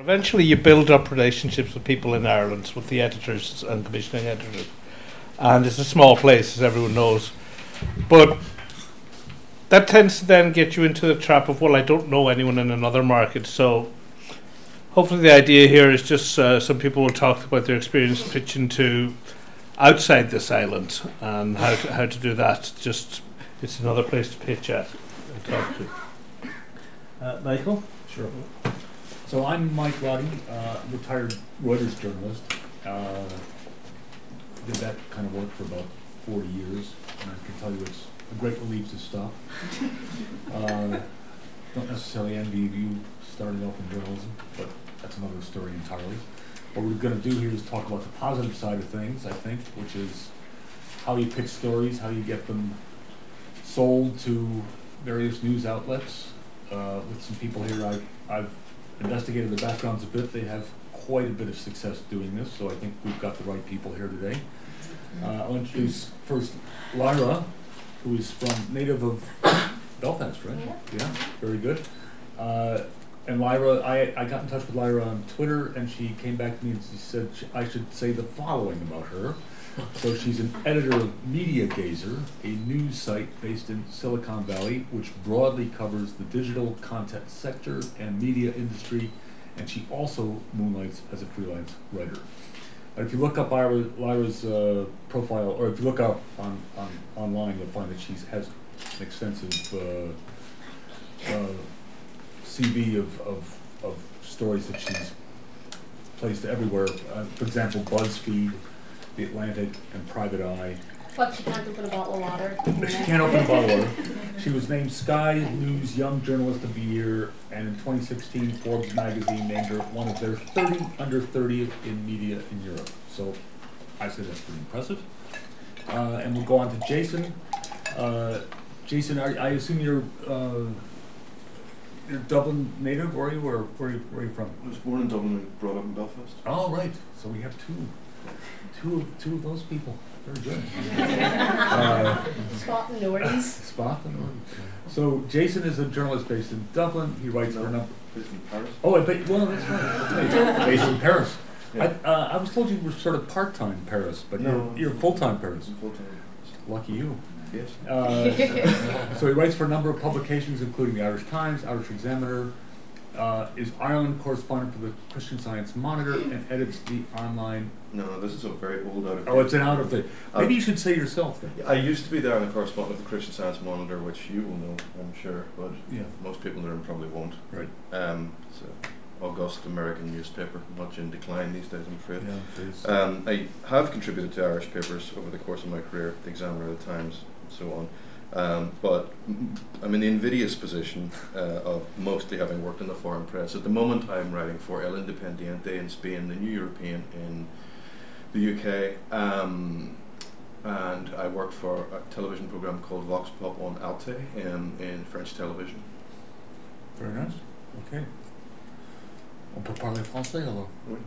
Eventually, you build up relationships with people in Ireland, with the editors and commissioning editors. And it's a small place, as everyone knows. But that tends to then get you into the trap of, well, I don't know anyone in another market. So hopefully, the idea here is just uh, some people will talk about their experience pitching to outside this island and how to, how to do that. Just it's another place to pitch at and talk to. Uh, Michael? Sure. So I'm Mike Roddy, uh, retired Reuters journalist. Uh, did that kind of work for about 40 years, and I can tell you it's a great relief to stop. Uh, don't necessarily envy you starting off in journalism, but that's another story entirely. What we're going to do here is talk about the positive side of things, I think, which is how you pitch stories, how you get them sold to various news outlets. Uh, with some people here, I've, I've investigated their backgrounds a bit. They have quite a bit of success doing this, so I think we've got the right people here today. Uh, I'll introduce first Lyra, who is from native of Belfast, right? Yeah, very good. Uh, and Lyra, I, I got in touch with Lyra on Twitter, and she came back to me and she said sh I should say the following about her. So she's an editor of Mediagazer, a news site based in Silicon Valley, which broadly covers the digital content sector and media industry, and she also moonlights as a freelance writer. If you look up Lyra, Lyra's uh, profile, or if you look up on, on online, you'll find that she has an extensive uh, uh, CV of, of, of stories that she's placed everywhere. Uh, for example, BuzzFeed, The Atlantic, and Private Eye. But she can't open a bottle of water. She can't open a bottle of water. She was named Sky News Young Journalist of the Year, and in 2016, Forbes magazine named her one of their 30 under 30 in media in Europe. So I say that's pretty impressive. Uh, and we'll go on to Jason. Uh, Jason, I, I assume you're uh, you're Dublin native, or are you? Or where are you, where are you from? I was born in Dublin and brought up in Belfast. Oh, right. So we have two, two, two of those people. Very good. uh, Spot the Nordies. Spot the Nordies. So Jason is a journalist based in Dublin. He writes for a number. Based in Paris. Oh, I bet. Well, that's right. Okay. based in Paris. Yeah. I, uh, I was told you were sort of part-time Paris, but No. you're, you're full-time Paris. Full-time. Lucky you. Yes. Uh, so he writes for a number of publications, including the Irish Times, Irish Examiner, uh, is Ireland correspondent for the Christian Science Monitor, and edits the online. No, this is a very old out of Oh, it's an out of date. Maybe you should say yourself then. I used to be the Ireland correspondent of the Christian Science Monitor, which you will know, I'm sure, but Yeah. most people in the room probably won't. Right. Um, it's a august American newspaper, much in decline these days, I'm afraid. Yeah. Um, I have contributed to Irish papers over the course of my career, the Examiner, the Times, and so on. Um, but I'm in the invidious position uh, of mostly having worked in the foreign press. At the moment, I'm writing for El Independiente in Spain, the New European in the UK, um, and I worked for a television program called Vox Pop on Arte um, in French television. Very nice. Okay. On peut parler français, alors. Oui.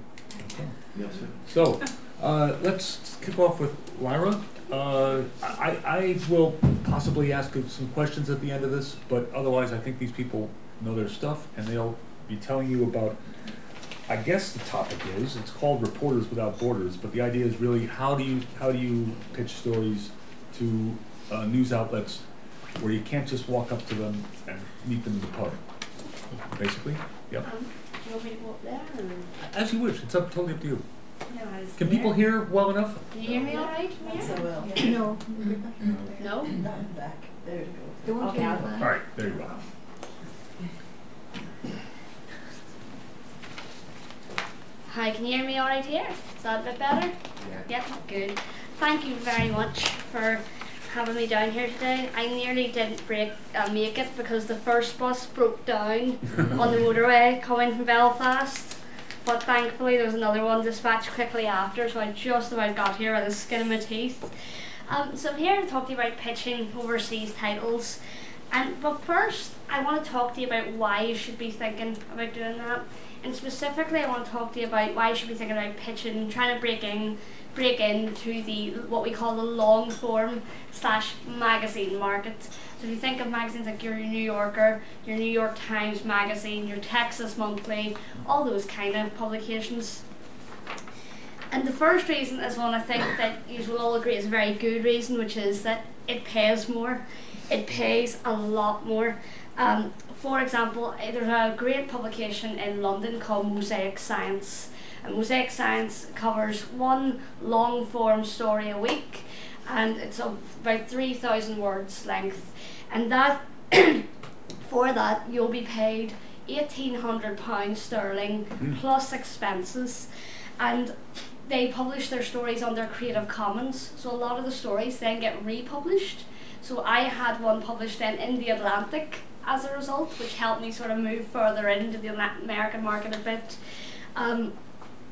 Okay. Yes. So, uh, let's kick off with Lyra. Uh, I, I will possibly ask some questions at the end of this, but otherwise, I think these people know their stuff, and they'll be telling you about. I guess the topic is it's called Reporters Without Borders, but the idea is really how do you how do you pitch stories to uh, news outlets where you can't just walk up to them and meet them in the pub, basically. Yep. Um, do you want me to go up there? Or? As you wish. It's up totally up to you. No, I was Can there. people hear well enough? Can you hear me all right from That's here? so well. No. No? Not back. There you The go. one Okay, from I'll- the All back. right, there you go. Hi, can you hear me all right here? Is that a bit better? Yeah. Yep, good. Thank you very much for having me down here today. I nearly didn't break uh, make it because the first bus broke down on the motorway coming from Belfast. But thankfully there was another one dispatched quickly after, so I just about got here with the skin of my teeth. Um, so I'm here to talk to you about pitching overseas titles. And but first, I want to talk to you about why you should be thinking about doing that. And specifically, I want to talk to you about why you should be thinking about pitching, trying to break in, break into the what we call the long form slash magazine market. So if you think of magazines like your New Yorker, your New York Times magazine, your Texas Monthly, all those kind of publications. And the first reason is one I think that you will all agree is a very good reason, which is that it pays more it pays a lot more. Um, for example, eh, there's a great publication in London called Mosaic Science. And Mosaic Science covers one long form story a week and it's of about 3,000 words length. And that, for that, you'll be paid £1,800 sterling mm. plus expenses. And they publish their stories on their Creative Commons, so a lot of the stories then get republished so I had one published then in the Atlantic as a result, which helped me sort of move further into the American market a bit. Um,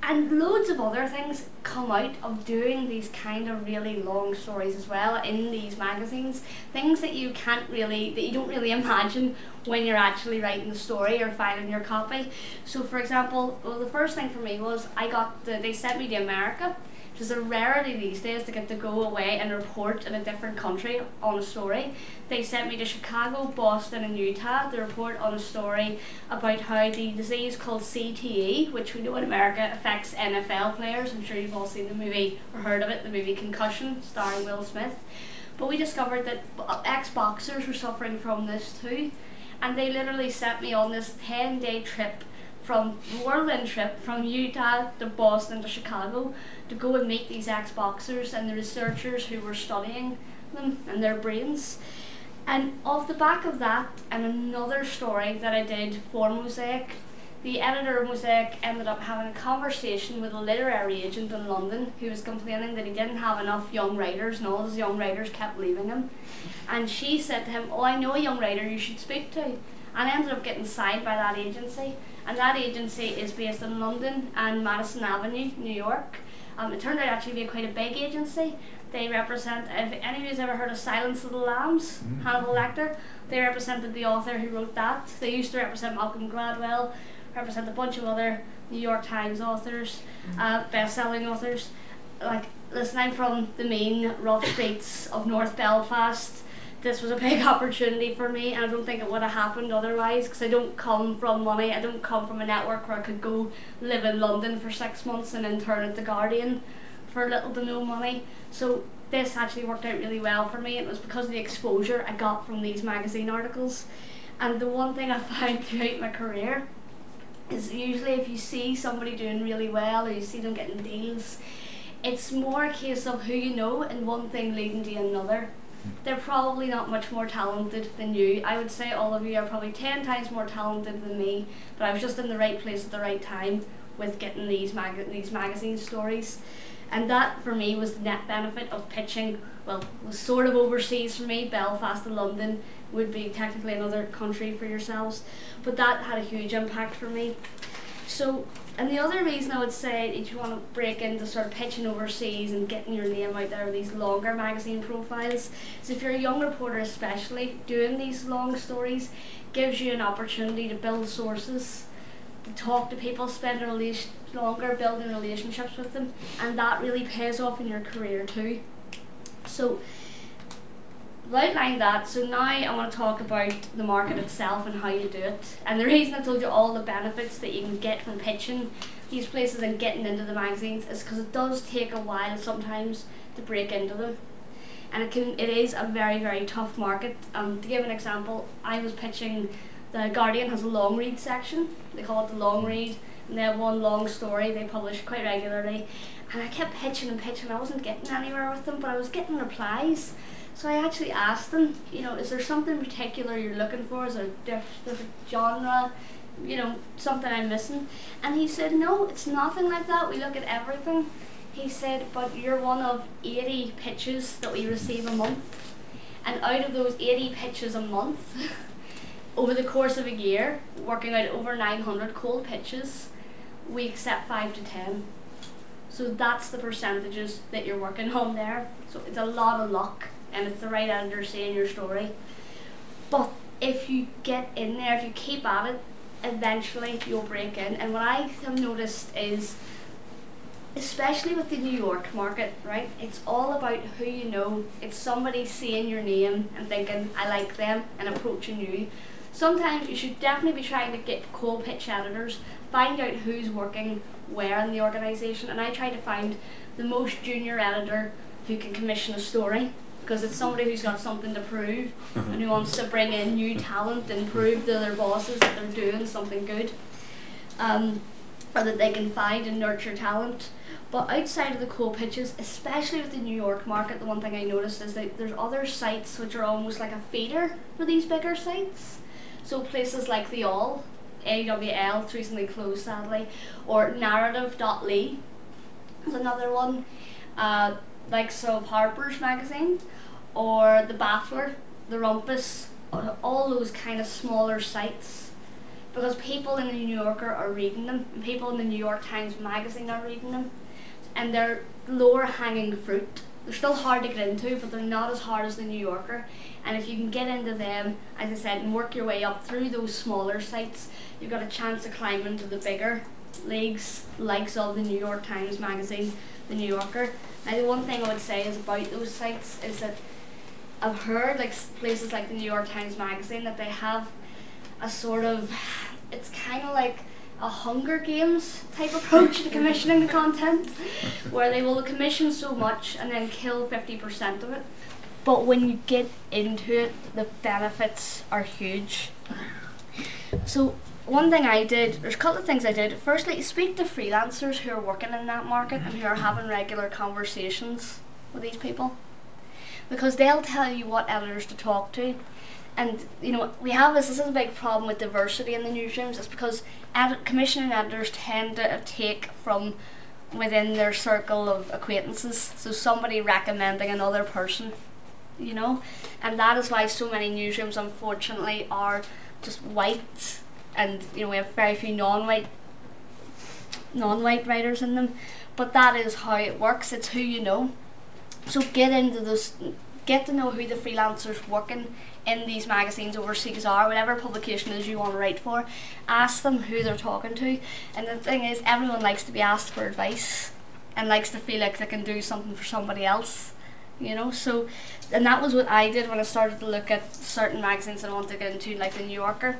and loads of other things come out of doing these kind of really long stories as well in these magazines. Things that you can't really that you don't really imagine when you're actually writing the story or filing your copy. So for example well the first thing for me was i got the, they sent me to america it's a rarity these days to get to go away and report in a different country on a story. They sent me to Chicago, Boston, and Utah to report on a story about how the disease called CTE, which we know in America affects NFL players. I'm sure you've all seen the movie or heard of it, the movie Concussion, starring Will Smith. But we discovered that ex boxers were suffering from this too. And they literally sent me on this 10 day trip from whirlwind trip from Utah to Boston to Chicago to go and meet these ex boxers and the researchers who were studying them and their brains. And off the back of that, and another story that I did for Mosaic, the editor of Mosaic ended up having a conversation with a literary agent in London who was complaining that he didn't have enough young writers and all his young writers kept leaving him. And she said to him, Oh, I know a young writer you should speak to. And I ended up getting signed by that agency. And that agency is based in London and Madison Avenue, New York. Um, it turned out actually to be quite a big agency. They represent, if anybody's ever heard of Silence of the Lambs, mm-hmm. Hannibal Lecter, they represented the author who wrote that. They used to represent Malcolm Gladwell, represent a bunch of other New York Times authors, mm-hmm. uh, best-selling authors. Like, listen, I'm from the mean rough streets of North Belfast this was a big opportunity for me and I don't think it would have happened otherwise because I don't come from money I don't come from a network where I could go live in London for six months and then turn into Guardian for little to no money. So this actually worked out really well for me. It was because of the exposure I got from these magazine articles. And the one thing I found throughout my career is usually if you see somebody doing really well or you see them getting deals it's more a case of who you know and one thing leading to another they're probably not much more talented than you. I would say all of you are probably 10 times more talented than me, but I was just in the right place at the right time with getting these, mag- these magazine stories. And that for me was the net benefit of pitching, well, was sort of overseas for me. Belfast and London would be technically another country for yourselves, but that had a huge impact for me. So and the other reason I would say if you want to break into sort of pitching overseas and getting your name out there with these longer magazine profiles is if you're a young reporter especially, doing these long stories gives you an opportunity to build sources, to talk to people, spend a relation longer building relationships with them and that really pays off in your career too. So outline that, so now I want to talk about the market itself and how you do it. And the reason I told you all the benefits that you can get from pitching these places and getting into the magazines is because it does take a while sometimes to break into them. And it can it is a very, very tough market. Um, to give an example, I was pitching the Guardian has a long read section. They call it the long read and they have one long story they publish quite regularly. And I kept pitching and pitching, I wasn't getting anywhere with them, but I was getting replies. So I actually asked them, you know, is there something particular you're looking for? Is there a different genre? You know, something I'm missing? And he said, no, it's nothing like that. We look at everything. He said, but you're one of 80 pitches that we receive a month. And out of those 80 pitches a month, over the course of a year, working out over 900 cold pitches, we accept 5 to 10. So that's the percentages that you're working on there. So it's a lot of luck and it's the right saying your story. But if you get in there, if you keep at it, eventually you'll break in. And what I have noticed is, especially with the New York market, right? It's all about who you know. It's somebody seeing your name and thinking, I like them, and approaching you. Sometimes you should definitely be trying to get cold pitch editors, find out who's working where in the organisation, and I try to find the most junior editor who can commission a story because it's somebody who's got something to prove and who wants to bring in new talent and prove to their bosses that they're doing something good um, or that they can find and nurture talent. But outside of the cool pitches, especially with the New York market, the one thing I noticed is that there's other sites which are almost like a feeder for these bigger sites. So places like the All, AWL, it's recently closed sadly, or Narrative.ly is another one. Uh, like so Harper's magazine or the Baffler, the Rumpus, all those kind of smaller sites. Because people in the New Yorker are reading them, and people in the New York Times magazine are reading them, and they're lower hanging fruit. They're still hard to get into, but they're not as hard as the New Yorker. And if you can get into them, as I said, and work your way up through those smaller sites, you've got a chance to climb into the bigger leagues, likes of the New York Times magazine, the New Yorker. Now, the one thing I would say is about those sites is that I've heard like places like the New York Times Magazine that they have a sort of it's kind of like a Hunger Games type approach to commissioning the content, where they will commission so much and then kill fifty percent of it. But when you get into it, the benefits are huge. So one thing I did, there's a couple of things I did. Firstly, speak to freelancers who are working in that market and who are having regular conversations with these people. Because they'll tell you what editors to talk to. And, you know, we have this, this is a big problem with diversity in the newsrooms. It's because commissioning editors tend to take from within their circle of acquaintances. So somebody recommending another person, you know? And that is why so many newsrooms, unfortunately, are just white and you know we have very few non-white non-white writers in them but that is how it works. It's who you know. So get into those get to know who the freelancers working in these magazines overseas are whatever publication is you want to write for ask them who they're talking to. And the thing is everyone likes to be asked for advice and likes to feel like they can do something for somebody else you know? So and that was what I did when I started to look at certain magazines that I wanted to get into like the New Yorker.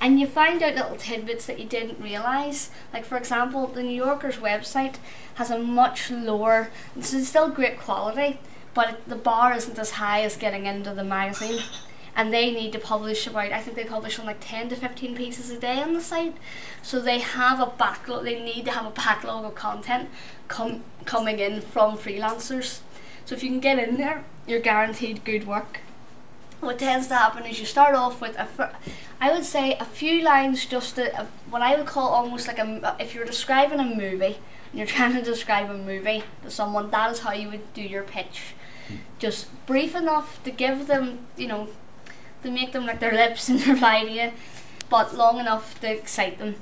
And you find out little tidbits that you didn't realize. Like for example the New Yorker's website has a much lower this is still great quality but the bar isn't as high as getting into the magazine. And they need to publish about I think they publish on like 10 to 15 pieces a day on the site. So they have a backlog they need to have a backlog of content com- coming in from freelancers so if you can get in there, you're guaranteed good work. What tends to happen is you start off with a, I would say a few lines, just a, a, what I would call almost like a, if you're describing a movie and you're trying to describe a movie to someone, that is how you would do your pitch. Hmm. Just brief enough to give them, you know, to make them like their lips and reply to you, but long enough to excite them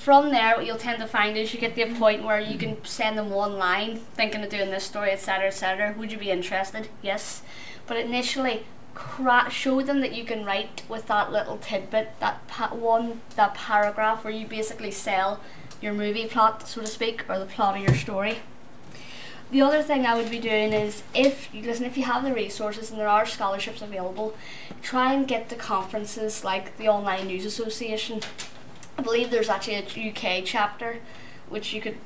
from there, what you'll tend to find is you get to a point where you can send them one line, thinking of doing this story, etc., etc. Would you be interested? Yes, but initially, cra- show them that you can write with that little tidbit, that pa- one, that paragraph where you basically sell your movie plot, so to speak, or the plot of your story. The other thing I would be doing is if you listen, if you have the resources and there are scholarships available, try and get the conferences like the Online News Association I believe there's actually a UK chapter, which you could,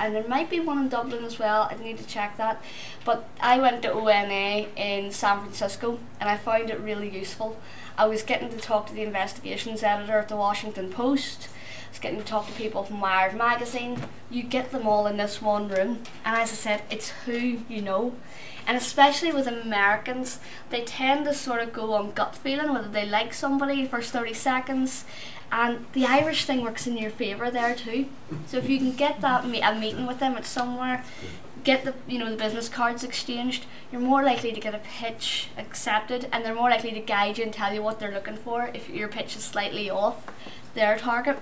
and there might be one in Dublin as well. I need to check that. But I went to ONA in San Francisco, and I found it really useful. I was getting to talk to the investigations editor at the Washington Post. I was getting to talk to people from Wired magazine. You get them all in this one room, and as I said, it's who you know. And especially with Americans, they tend to sort of go on gut feeling whether they like somebody first 30 seconds and the Irish thing works in your favour there too. So if you can get that me- a meeting with them at somewhere, get the you know the business cards exchanged, you're more likely to get a pitch accepted, and they're more likely to guide you and tell you what they're looking for if your pitch is slightly off their target.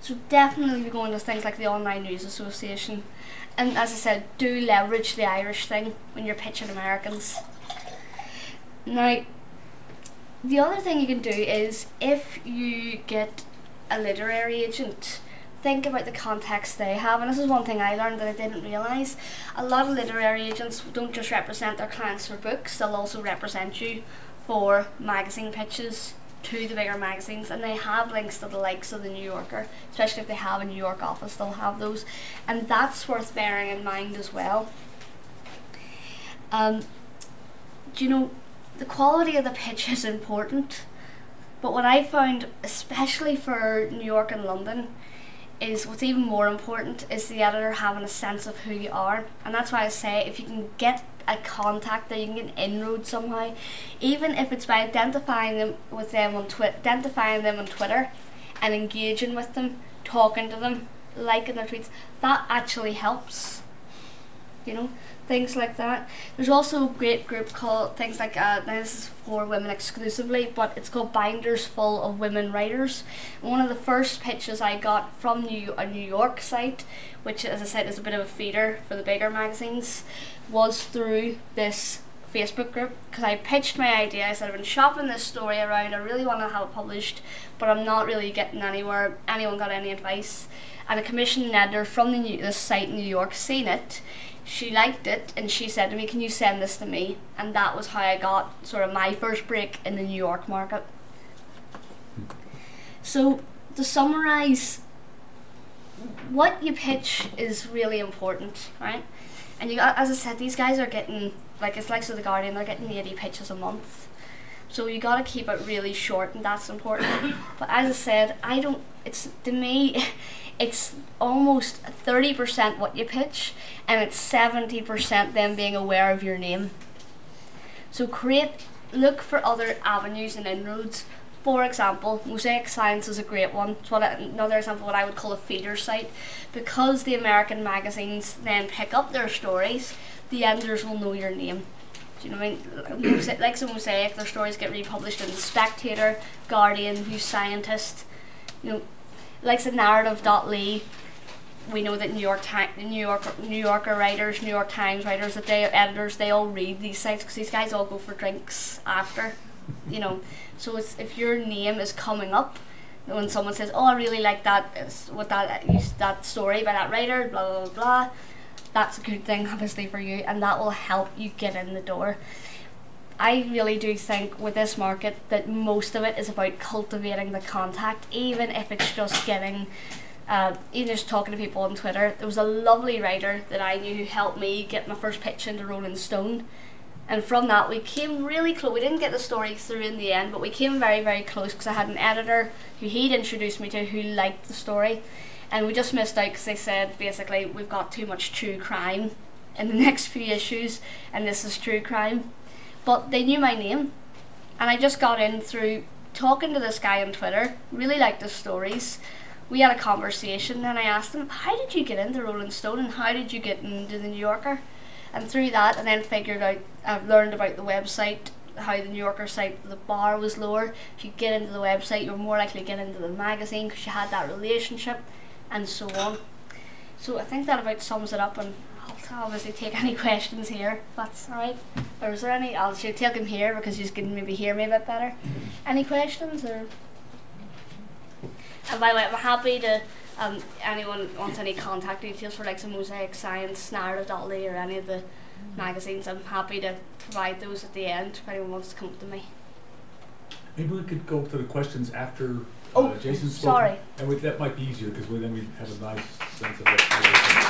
So definitely be going to things like the Online News Association, and as I said, do leverage the Irish thing when you're pitching Americans. Now, the other thing you can do is if you get a literary agent, think about the context they have. And this is one thing I learned that I didn't realise. A lot of literary agents don't just represent their clients for books, they'll also represent you for magazine pitches to the bigger magazines and they have links to the likes of the New Yorker, especially if they have a New York office, they'll have those. And that's worth bearing in mind as well. Um, do you know the quality of the pitch is important, but what I found, especially for New York and London, is what's even more important is the editor having a sense of who you are, and that's why I say if you can get a contact that you can get an inroad somehow, even if it's by identifying them with them on Twitter, identifying them on Twitter, and engaging with them, talking to them, liking their tweets, that actually helps. You know, things like that. There's also a great group called things like uh, this is for women exclusively, but it's called Binders Full of Women Writers. And one of the first pitches I got from New a New York site, which as I said is a bit of a feeder for the bigger magazines, was through this Facebook group because I pitched my idea. I said I've been shopping this story around. I really want to have it published, but I'm not really getting anywhere. Anyone got any advice? And a commissioned editor from the new, site in New York seen it she liked it and she said to me, Can you send this to me? And that was how I got sort of my first break in the New York market. So, to summarize, what you pitch is really important, right? And you got, as I said, these guys are getting, like, it's like so the Guardian, they're getting 80 pitches a month. So you got to keep it really short, and that's important. but as I said, I don't. It's to me, it's almost 30% what you pitch and it's 70% them being aware of your name. So create, look for other avenues and inroads. For example, Mosaic Science is a great one. It's what another example what I would call a feeder site. Because the American magazines then pick up their stories, the editors will know your name. Do you know what I mean? like some Mosaic, their stories get republished in the Spectator, Guardian, New Scientist, you know, like the narrative.ly we know that New York Times, New York, New Yorker writers, New York Times writers, that they editors, they all read these sites because these guys all go for drinks after, you know. So it's, if your name is coming up when someone says, "Oh, I really like that what that that story by that writer," blah blah blah, blah that's a good thing, obviously for you, and that will help you get in the door. I really do think with this market that most of it is about cultivating the contact, even if it's just getting, uh, even just talking to people on Twitter. There was a lovely writer that I knew who helped me get my first pitch into Rolling Stone. And from that, we came really close. We didn't get the story through in the end, but we came very, very close because I had an editor who he'd introduced me to who liked the story. And we just missed out because they said basically we've got too much true crime in the next few issues, and this is true crime but they knew my name, and I just got in through talking to this guy on Twitter. Really liked his stories. We had a conversation, and I asked him, "How did you get into Rolling Stone, and how did you get into the New Yorker?" And through that, and then figured out, I've learned about the website, how the New Yorker site, the bar was lower. If you get into the website, you're more likely to get into the magazine because you had that relationship, and so on. So I think that about sums it up, and I'll obviously take any questions here. That's alright. Or is there any? I'll should take them here because you can maybe hear me a bit better. Any questions or? And by the way, I'm happy to. Um, anyone wants any contact details for like some mosaic science, narrative.ly or any of the magazines, I'm happy to provide those at the end if anyone wants to come to me. Maybe we could go to the questions after oh, uh, Jason's spoken. Sorry. And we, that might be easier because then we have a nice sense of what.